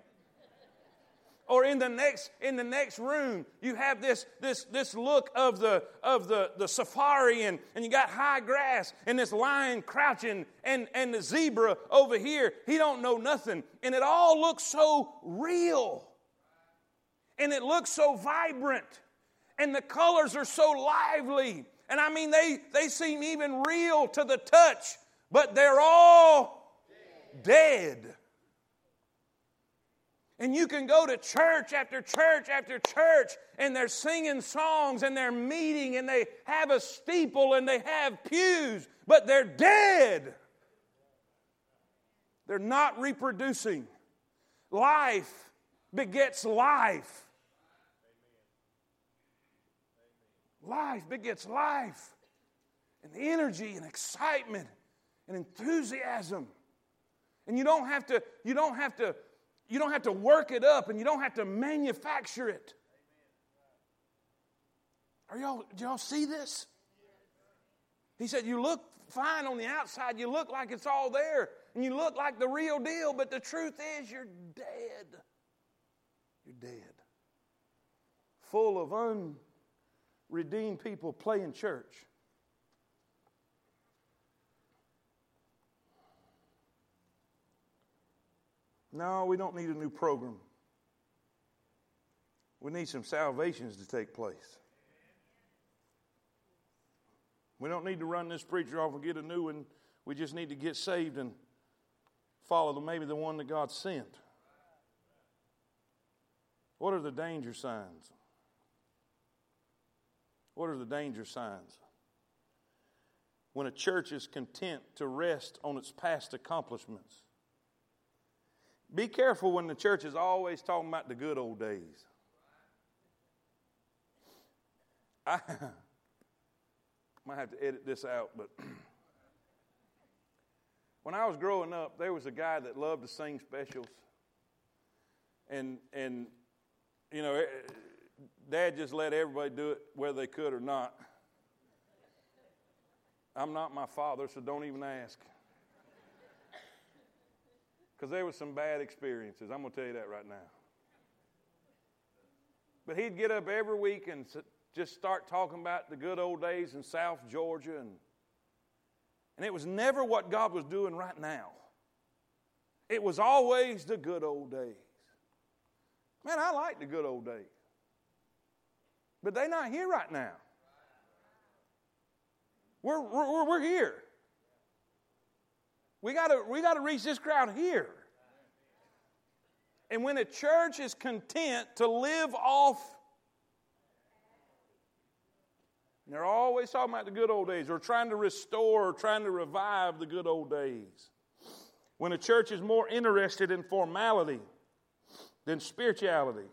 Or in the next in the next room, you have this this this look of the of the, the safari and, and you got high grass and this lion crouching and, and the zebra over here. He don't know nothing. And it all looks so real. And it looks so vibrant and the colors are so lively. And I mean, they, they seem even real to the touch, but they're all dead. And you can go to church after church after church, and they're singing songs, and they're meeting, and they have a steeple, and they have pews, but they're dead. They're not reproducing. Life begets life. Life begets life. And energy and excitement and enthusiasm. And you don't have to, you don't have to, you don't have to work it up and you don't have to manufacture it. Are y'all, do y'all see this? He said, You look fine on the outside, you look like it's all there, and you look like the real deal, but the truth is you're dead. You're dead. Full of unredeemed people playing church. No, we don't need a new program. We need some salvations to take place. We don't need to run this preacher off and get a new one. We just need to get saved and follow the, maybe the one that God sent. What are the danger signs? What are the danger signs? When a church is content to rest on its past accomplishments. Be careful when the church is always talking about the good old days. I might have to edit this out, but when I was growing up, there was a guy that loved to sing specials. And, and you know, eh, Dad just let everybody do it whether they could or not. I'm not my father, so don't even ask. Because there was some bad experiences. I'm going to tell you that right now. But he'd get up every week and just start talking about the good old days in South Georgia. And, and it was never what God was doing right now, it was always the good old days. Man, I like the good old days. But they're not here right now. We're, we're, we're here. We got to we got to reach this crowd here. And when a church is content to live off, they're always talking about the good old days or trying to restore or trying to revive the good old days. When a church is more interested in formality than spirituality.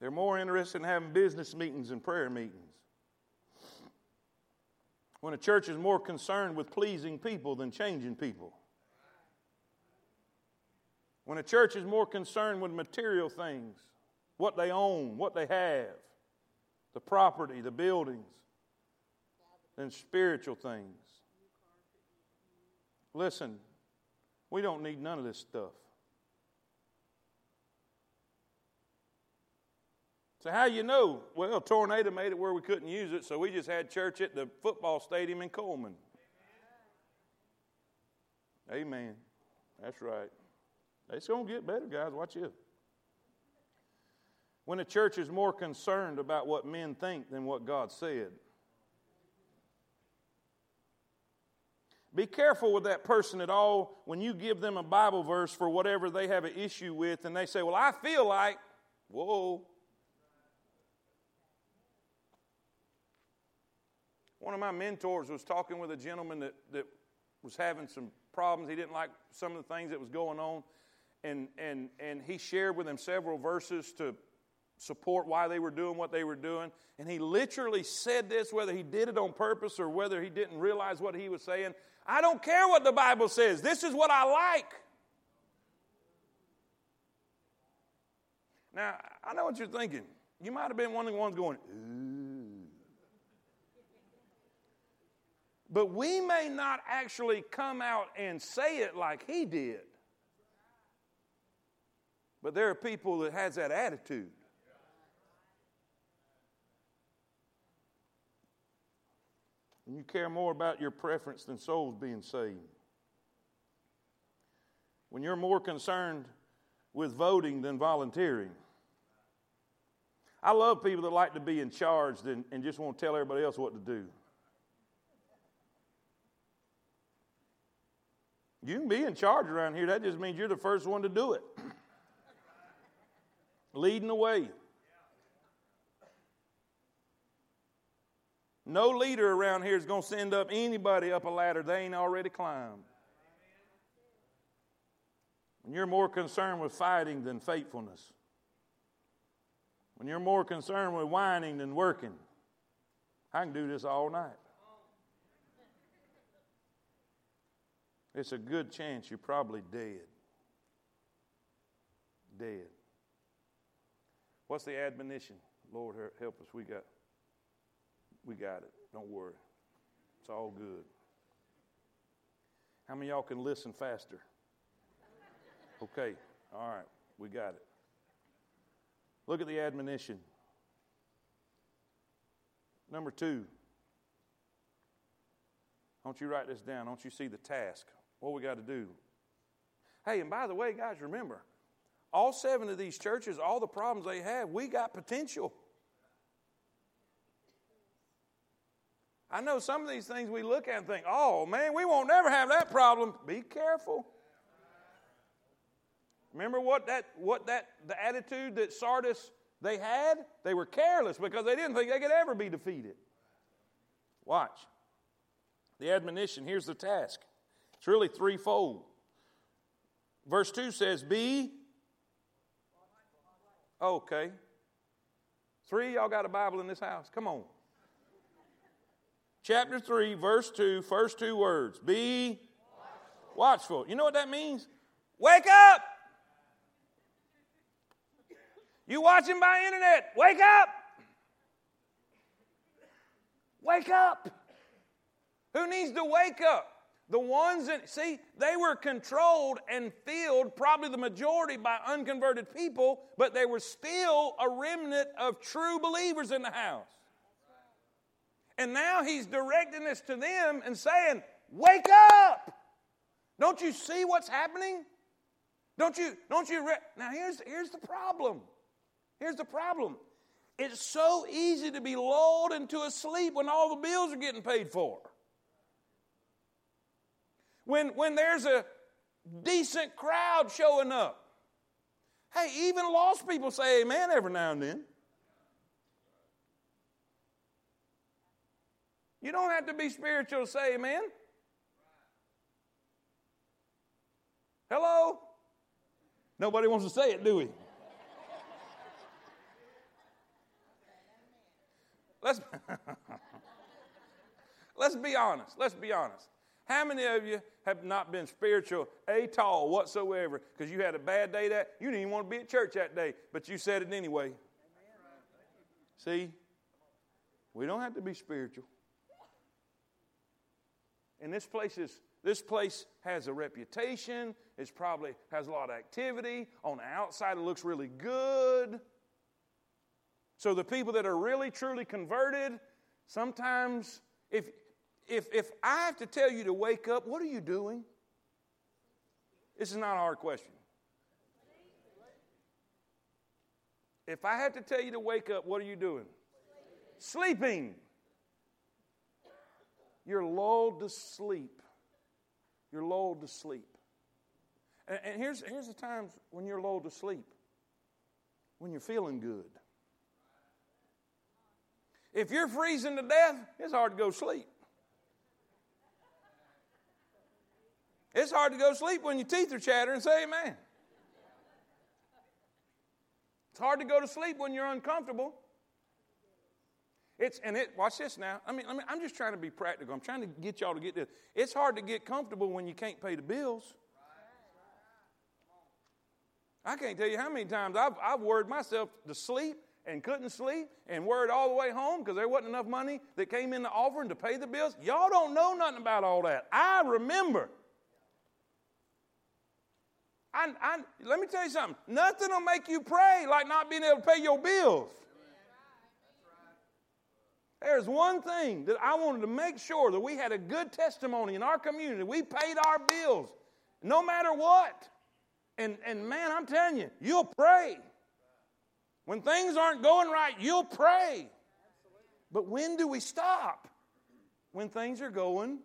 They're more interested in having business meetings and prayer meetings. When a church is more concerned with pleasing people than changing people. When a church is more concerned with material things, what they own, what they have, the property, the buildings, than spiritual things. Listen, we don't need none of this stuff. So, how you know? Well, a tornado made it where we couldn't use it, so we just had church at the football stadium in Coleman. Amen. Amen. That's right. It's going to get better, guys. Watch it. When a church is more concerned about what men think than what God said. Be careful with that person at all when you give them a Bible verse for whatever they have an issue with and they say, Well, I feel like, whoa. One of my mentors was talking with a gentleman that, that was having some problems. He didn't like some of the things that was going on. And, and, and he shared with him several verses to support why they were doing what they were doing. And he literally said this, whether he did it on purpose or whether he didn't realize what he was saying. I don't care what the Bible says. This is what I like. Now, I know what you're thinking. You might have been one of the ones going, Ooh. But we may not actually come out and say it like he did. But there are people that has that attitude. And you care more about your preference than souls being saved. When you're more concerned with voting than volunteering. I love people that like to be in charge and, and just want to tell everybody else what to do. You can be in charge around here. That just means you're the first one to do it. Leading the way. No leader around here is going to send up anybody up a ladder they ain't already climbed. When you're more concerned with fighting than faithfulness, when you're more concerned with whining than working, I can do this all night. It's a good chance you're probably dead. Dead. What's the admonition? Lord, help us. We got we got it. Don't worry. It's all good. How many y'all can listen faster? Okay. All right. We got it. Look at the admonition. Number two. Don't you write this down? Don't you see the task? What we got to do? Hey, and by the way, guys, remember, all seven of these churches, all the problems they have, we got potential. I know some of these things we look at and think, oh man, we won't never have that problem. Be careful. Remember what that what that the attitude that Sardis they had? They were careless because they didn't think they could ever be defeated. Watch. The admonition, here's the task. It's really threefold. Verse 2 says, Be. Okay. Three, y'all got a Bible in this house? Come on chapter 3, verse 2, first two words be watchful. watchful. You know what that means? Wake up! You watching by internet, wake up! Wake up! Who needs to wake up? The ones that, see, they were controlled and filled, probably the majority, by unconverted people, but they were still a remnant of true believers in the house. And now he's directing this to them and saying, Wake up! Don't you see what's happening? Don't you, don't you? Re-? Now, here's, here's the problem. Here's the problem. It's so easy to be lulled into a sleep when all the bills are getting paid for. When, when there's a decent crowd showing up. Hey, even lost people say amen every now and then. You don't have to be spiritual to say amen. Hello? Nobody wants to say it, do we? Let's, let's be honest. Let's be honest. How many of you have not been spiritual at all whatsoever because you had a bad day that you didn't even want to be at church that day, but you said it anyway? See, we don't have to be spiritual. And this place is this place has a reputation. It probably has a lot of activity. On the outside, it looks really good. So the people that are really truly converted, sometimes if if if I have to tell you to wake up, what are you doing? This is not a hard question. If I had to tell you to wake up, what are you doing? Sleeping. You're lulled to sleep. You're lulled to sleep. And, and here's, here's the times when you're lulled to sleep when you're feeling good. If you're freezing to death, it's hard to go sleep. It's hard to go to sleep when your teeth are chattering. Say amen. It's hard to go to sleep when you're uncomfortable. It's and it. Watch this now. I mean, I mean, I'm just trying to be practical. I'm trying to get y'all to get this. It's hard to get comfortable when you can't pay the bills. I can't tell you how many times I've, I've worried myself to sleep and couldn't sleep and worried all the way home because there wasn't enough money that came in the offering to pay the bills. Y'all don't know nothing about all that. I remember. Let me tell you something. Nothing will make you pray like not being able to pay your bills. There's one thing that I wanted to make sure that we had a good testimony in our community. We paid our bills no matter what. And, and man, I'm telling you, you'll pray. When things aren't going right, you'll pray. But when do we stop? When things are going.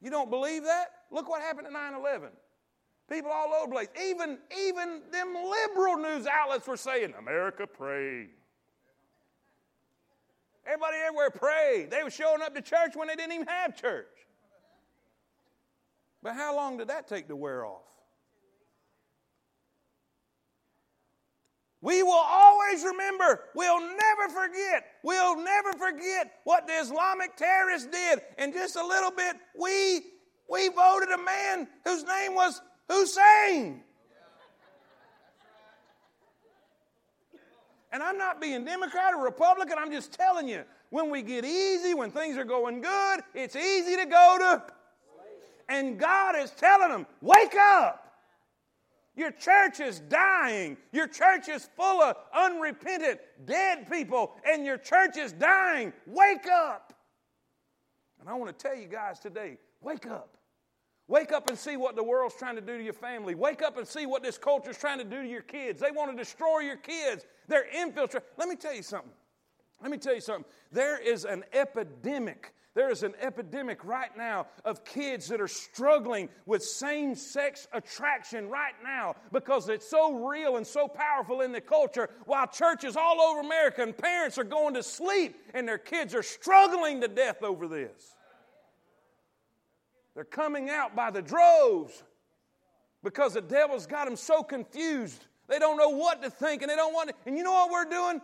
You don't believe that? Look what happened at 9 11. People all over the place. Even, even them liberal news outlets were saying, America prayed. Everybody everywhere prayed. They were showing up to church when they didn't even have church. But how long did that take to wear off? We will always remember, we'll never forget, we'll never forget what the Islamic terrorists did. In just a little bit, we, we voted a man whose name was Hussein. And I'm not being Democrat or Republican, I'm just telling you, when we get easy, when things are going good, it's easy to go to. And God is telling them, wake up. Your church is dying. Your church is full of unrepentant, dead people, and your church is dying. Wake up. And I want to tell you guys today wake up. Wake up and see what the world's trying to do to your family. Wake up and see what this culture's trying to do to your kids. They want to destroy your kids. They're infiltrating. Let me tell you something. Let me tell you something. There is an epidemic there is an epidemic right now of kids that are struggling with same sex attraction right now because it's so real and so powerful in the culture. While churches all over America and parents are going to sleep and their kids are struggling to death over this. They're coming out by the droves because the devil's got them so confused. They don't know what to think and they don't want to. And you know what we're doing?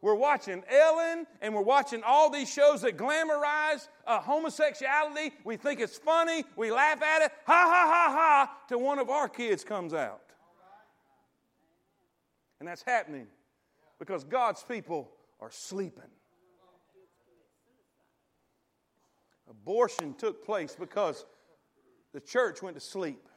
We're watching Ellen and we're watching all these shows that glamorize uh, homosexuality. We think it's funny. We laugh at it. Ha ha ha ha. Till one of our kids comes out. And that's happening because God's people are sleeping. Abortion took place because the church went to sleep.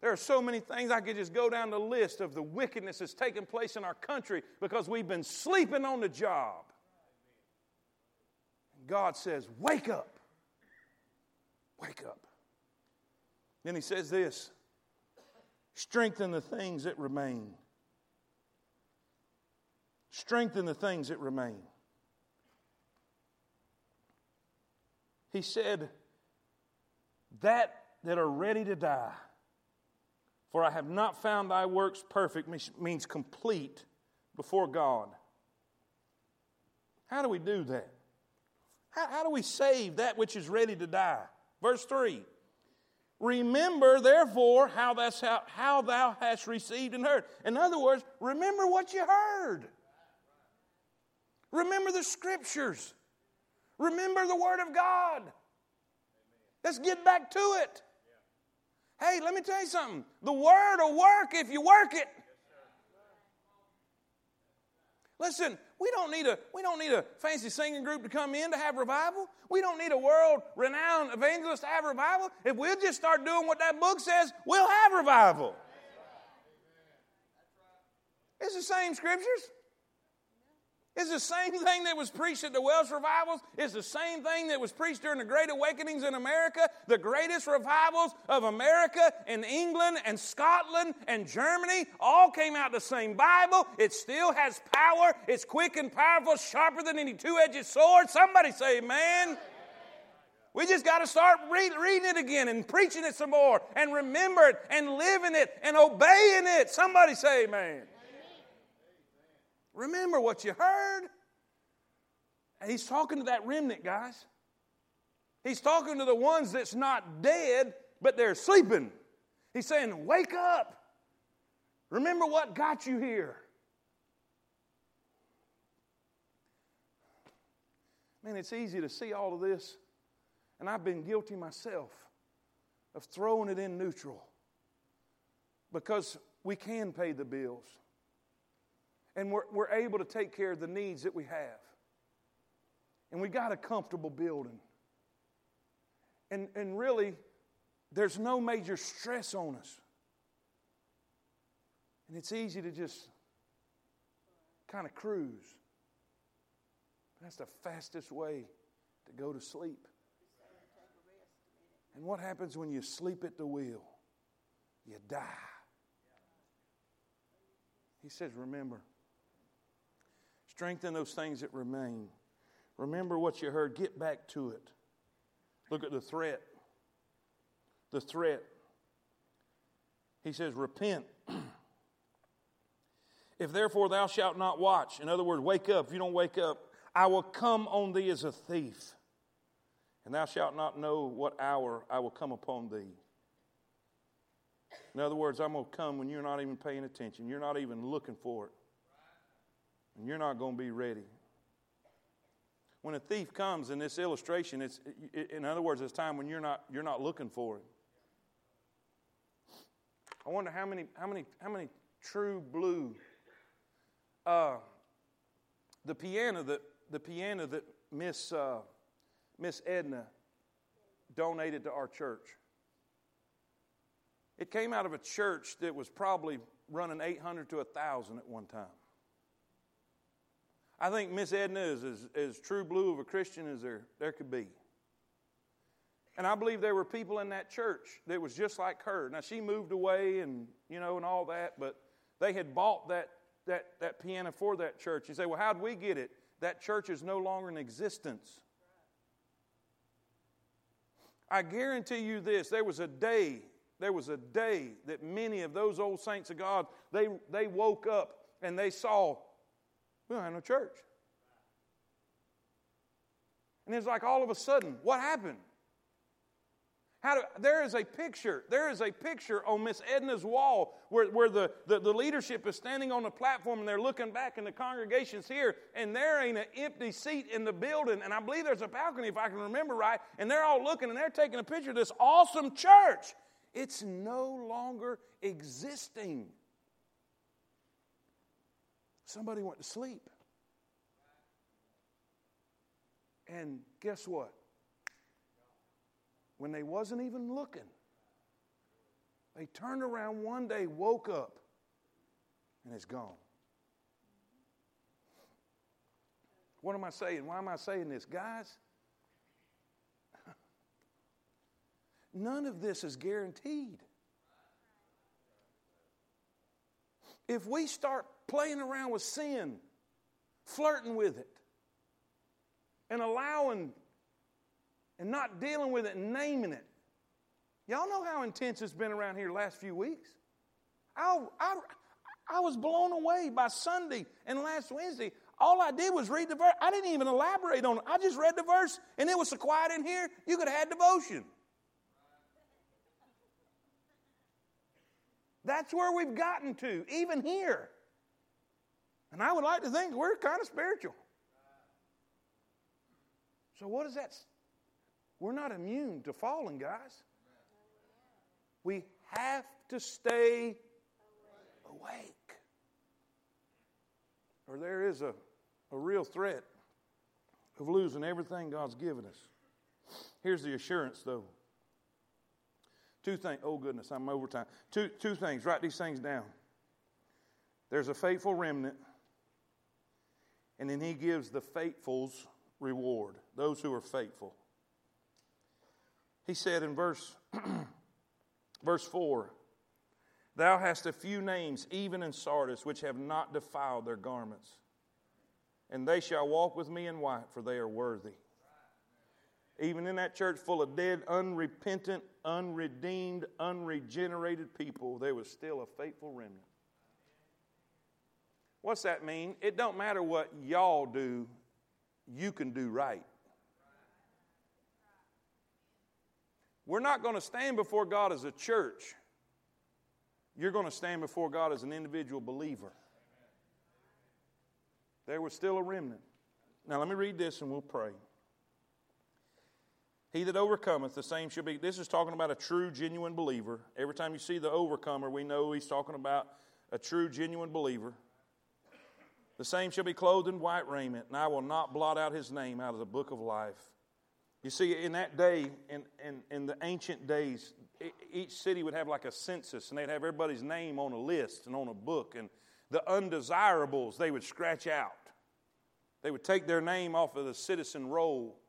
There are so many things I could just go down the list of the wickedness that's taken place in our country because we've been sleeping on the job. And God says, Wake up. Wake up. Then he says this Strengthen the things that remain. Strengthen the things that remain. He said, That that are ready to die. For I have not found thy works perfect, means complete before God. How do we do that? How, how do we save that which is ready to die? Verse 3 Remember, therefore, how, that's how, how thou hast received and heard. In other words, remember what you heard. Remember the scriptures. Remember the Word of God. Let's get back to it. Hey, let me tell you something. The Word will work if you work it. Listen, we don't need a we don't need a fancy singing group to come in to have revival. We don't need a world renowned evangelist to have revival. If we'll just start doing what that book says, we'll have revival. It's the same scriptures. It's the same thing that was preached at the Welsh revivals. It's the same thing that was preached during the Great Awakenings in America. The greatest revivals of America and England and Scotland and Germany all came out the same Bible. It still has power. It's quick and powerful, sharper than any two edged sword. Somebody say, man. We just got to start read, reading it again and preaching it some more and remember it and living it and obeying it. Somebody say, man. Remember what you heard. And he's talking to that remnant, guys. He's talking to the ones that's not dead, but they're sleeping. He's saying, Wake up. Remember what got you here. Man, it's easy to see all of this, and I've been guilty myself of throwing it in neutral because we can pay the bills and we're, we're able to take care of the needs that we have. And we got a comfortable building. And, and really, there's no major stress on us. And it's easy to just kind of cruise. That's the fastest way to go to sleep. And what happens when you sleep at the wheel? You die. He says, Remember, Strengthen those things that remain. Remember what you heard, get back to it. Look at the threat. The threat. He says, Repent. if therefore thou shalt not watch, in other words, wake up. If you don't wake up, I will come on thee as a thief, and thou shalt not know what hour I will come upon thee. In other words, I'm going to come when you're not even paying attention. You're not even looking for it and you're not going to be ready. When a thief comes in this illustration, it's, in other words, it's time when you're not, you're not looking for him. I wonder how many, how many, how many true blue. Uh, the piano that the piano that Miss uh, Miss Edna donated to our church. It came out of a church that was probably running 800 to 1,000 at one time. I think Miss Edna is as, as true blue of a Christian as there, there could be. And I believe there were people in that church that was just like her. Now she moved away and you know and all that, but they had bought that that that piano for that church. You say, well, how'd we get it? That church is no longer in existence. I guarantee you this: there was a day, there was a day that many of those old saints of God they they woke up and they saw we don't have no church. And it's like all of a sudden, what happened? How do, there is a picture, there is a picture on Miss Edna's wall where, where the, the, the, leadership is standing on the platform and they're looking back and the congregation's here and there ain't an empty seat in the building. And I believe there's a balcony, if I can remember right, and they're all looking and they're taking a picture of this awesome church. It's no longer existing. Somebody went to sleep. And guess what? When they wasn't even looking, they turned around one day, woke up, and it's gone. What am I saying? Why am I saying this? Guys, none of this is guaranteed. if we start playing around with sin, flirting with it, and allowing and not dealing with it and naming it. Y'all know how intense it's been around here last few weeks. I, I, I was blown away by Sunday and last Wednesday. All I did was read the verse. I didn't even elaborate on it. I just read the verse, and it was so quiet in here, you could have had devotion. That's where we've gotten to, even here. And I would like to think we're kind of spiritual. So, what is that? We're not immune to falling, guys. We have to stay awake. Or there is a, a real threat of losing everything God's given us. Here's the assurance, though. Two things. Oh, goodness, I'm over time. Two, two things. Write these things down. There's a faithful remnant, and then he gives the faithful's reward, those who are faithful. He said in verse, verse 4 Thou hast a few names, even in Sardis, which have not defiled their garments. And they shall walk with me in white, for they are worthy. Even in that church full of dead, unrepentant, unredeemed, unregenerated people, there was still a faithful remnant. What's that mean? It don't matter what y'all do, you can do right. We're not going to stand before God as a church. You're going to stand before God as an individual believer. There was still a remnant. Now, let me read this and we'll pray. He that overcometh, the same shall be. This is talking about a true, genuine believer. Every time you see the overcomer, we know he's talking about a true, genuine believer. The same shall be clothed in white raiment, and I will not blot out his name out of the book of life. You see, in that day, in, in, in the ancient days, each city would have like a census, and they'd have everybody's name on a list and on a book. And the undesirables they would scratch out. They would take their name off of the citizen roll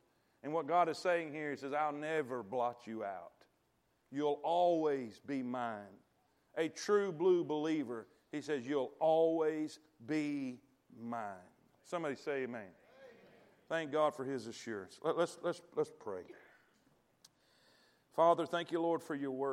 and what God is saying here, He says, I'll never blot you out. You'll always be mine. A true blue believer, He says, You'll always be mine. Somebody say amen. amen. Thank God for His assurance. Let, let's, let's, let's pray. Father, thank you, Lord, for your word.